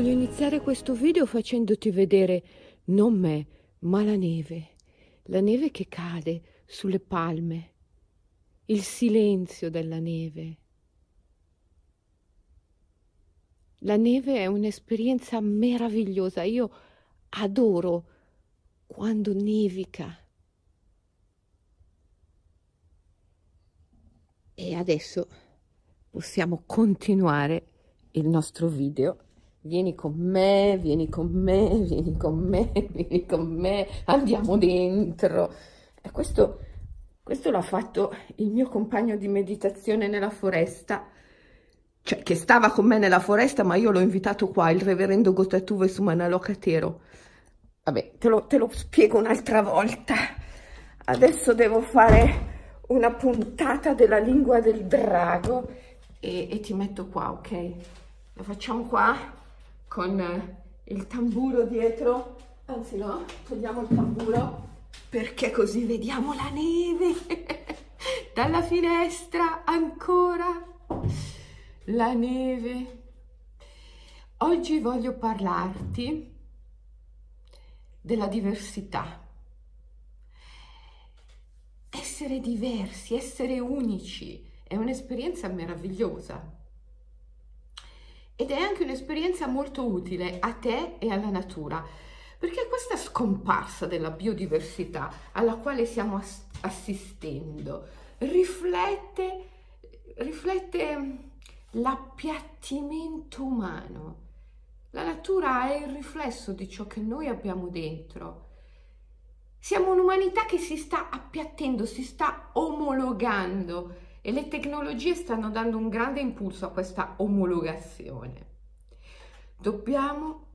Voglio iniziare questo video facendoti vedere non me, ma la neve. La neve che cade sulle palme. Il silenzio della neve. La neve è un'esperienza meravigliosa. Io adoro quando nevica. E adesso possiamo continuare il nostro video vieni con me, vieni con me, vieni con me, vieni con me, andiamo dentro. E questo, questo l'ha fatto il mio compagno di meditazione nella foresta, cioè che stava con me nella foresta, ma io l'ho invitato qua, il reverendo Gotatuve su Manalocatero. Vabbè, te lo, te lo spiego un'altra volta. Adesso devo fare una puntata della lingua del drago e, e ti metto qua, ok? Lo facciamo qua con il tamburo dietro, anzi no, togliamo il tamburo. Perché così vediamo la neve. Dalla finestra ancora. La neve. Oggi voglio parlarti della diversità. Essere diversi, essere unici è un'esperienza meravigliosa ed è anche un'esperienza molto utile a te e alla natura, perché questa scomparsa della biodiversità alla quale stiamo ass assistendo riflette, riflette l'appiattimento umano. La natura è il riflesso di ciò che noi abbiamo dentro. Siamo un'umanità che si sta appiattendo, si sta omologando e le tecnologie stanno dando un grande impulso a questa omologazione. Dobbiamo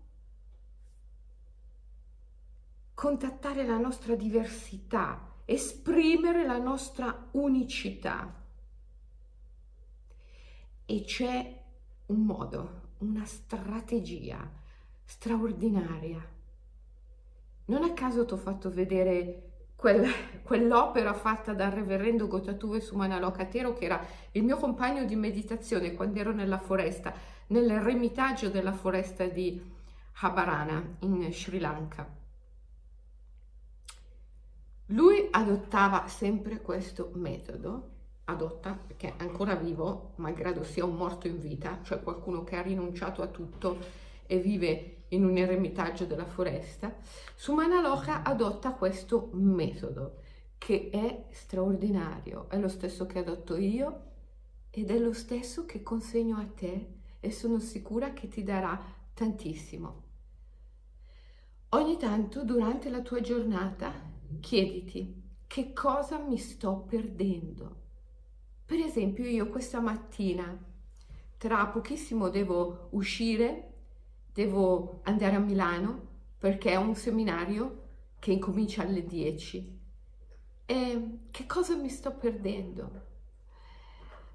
contattare la nostra diversità, esprimere la nostra unicità. E c'è un modo, una strategia straordinaria. Non a caso ti ho fatto vedere quell'opera fatta dal reverendo Gotatuve su Manalocatero, che era il mio compagno di meditazione quando ero nella foresta, nel remitaggio della foresta di Habarana in Sri Lanka. Lui adottava sempre questo metodo, adotta perché è ancora vivo, malgrado sia un morto in vita, cioè qualcuno che ha rinunciato a tutto e vive in un eremitaggio della foresta, su Manaloka adotta questo metodo che è straordinario, è lo stesso che adotto io ed è lo stesso che consegno a te e sono sicura che ti darà tantissimo. Ogni tanto durante la tua giornata chiediti che cosa mi sto perdendo. Per esempio io questa mattina tra pochissimo devo uscire devo andare a Milano perché è un seminario che incomincia alle 10. E che cosa mi sto perdendo?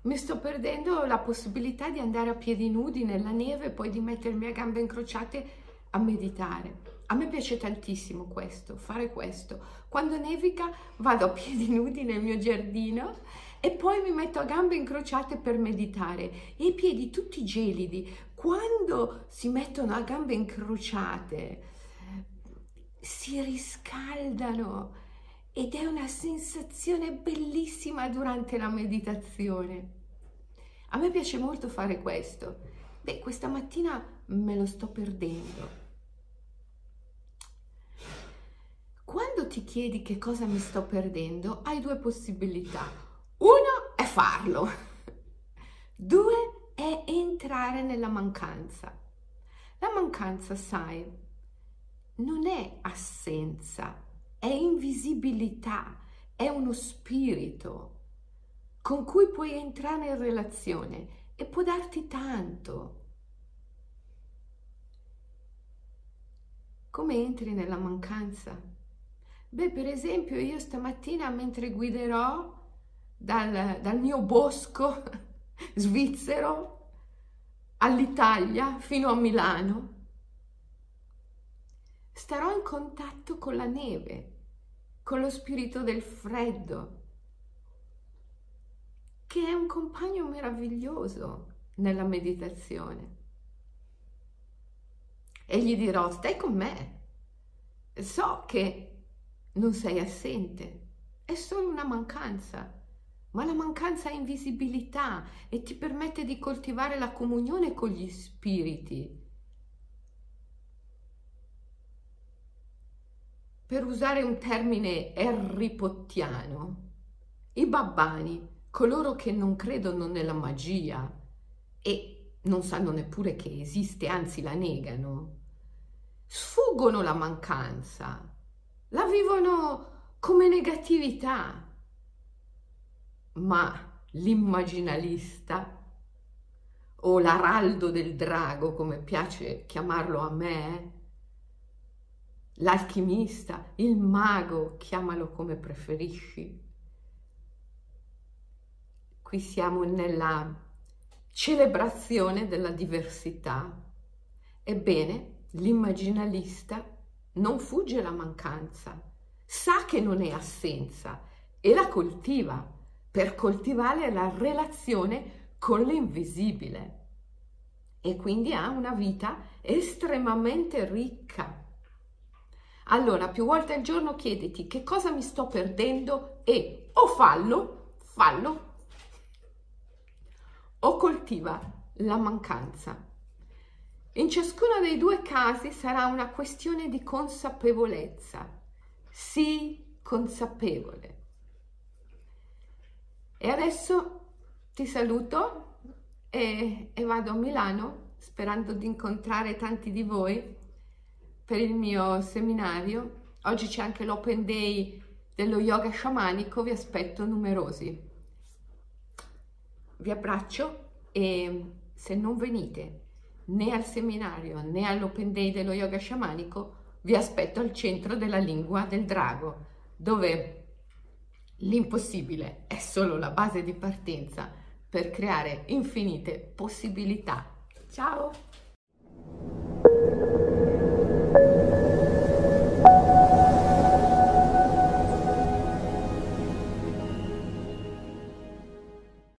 Mi sto perdendo la possibilità di andare a piedi nudi nella neve e poi di mettermi a gambe incrociate a meditare. A me piace tantissimo questo, fare questo. Quando nevica vado a piedi nudi nel mio giardino e poi mi metto a gambe incrociate per meditare e i piedi tutti gelidi. Quando si mettono a gambe incrociate si riscaldano ed è una sensazione bellissima durante la meditazione. A me piace molto fare questo. Beh, questa mattina me lo sto perdendo. Quando ti chiedi che cosa mi sto perdendo, hai due possibilità uno è farlo, due è entrare nella mancanza. La mancanza, sai, non è assenza, è invisibilità, è uno spirito con cui puoi entrare in relazione e può darti tanto. Come entri nella mancanza? Beh, per esempio, io stamattina mentre guiderò dal, dal mio bosco svizzero all'Italia fino a Milano, starò in contatto con la neve, con lo spirito del freddo, che è un compagno meraviglioso nella meditazione. e gli dirò stai con me. So che non sei assente, è solo una mancanza, ma la mancanza ha invisibilità e ti permette di coltivare la comunione con gli spiriti. Per usare un termine erripottiano, i babbani, coloro che non credono nella magia e non sanno neppure che esiste, anzi la negano, sfuggono la mancanza, la vivono come negatività. Ma l'immaginalista o l'araldo del drago, come piace chiamarlo a me, l'alchimista, il mago, chiamalo come preferisci. Qui siamo nella celebrazione della diversità. Ebbene, L'immaginalista non fugge la mancanza, sa che non è assenza e la coltiva per coltivare la relazione con l'invisibile e quindi ha una vita estremamente ricca. Allora, più volte al giorno chiediti che cosa mi sto perdendo e o fallo, fallo, o coltiva la mancanza. In ciascuno dei due casi sarà una questione di consapevolezza. Sii consapevole. E adesso ti saluto e, e vado a Milano sperando di incontrare tanti di voi per il mio seminario. Oggi c'è anche l'Open Day dello yoga sciamanico, vi aspetto numerosi. Vi abbraccio e se non venite né al seminario né all'Open Day dello yoga sciamanico, vi aspetto al centro della lingua del drago, dove l'impossibile è solo la base di partenza per creare infinite possibilità. Ciao!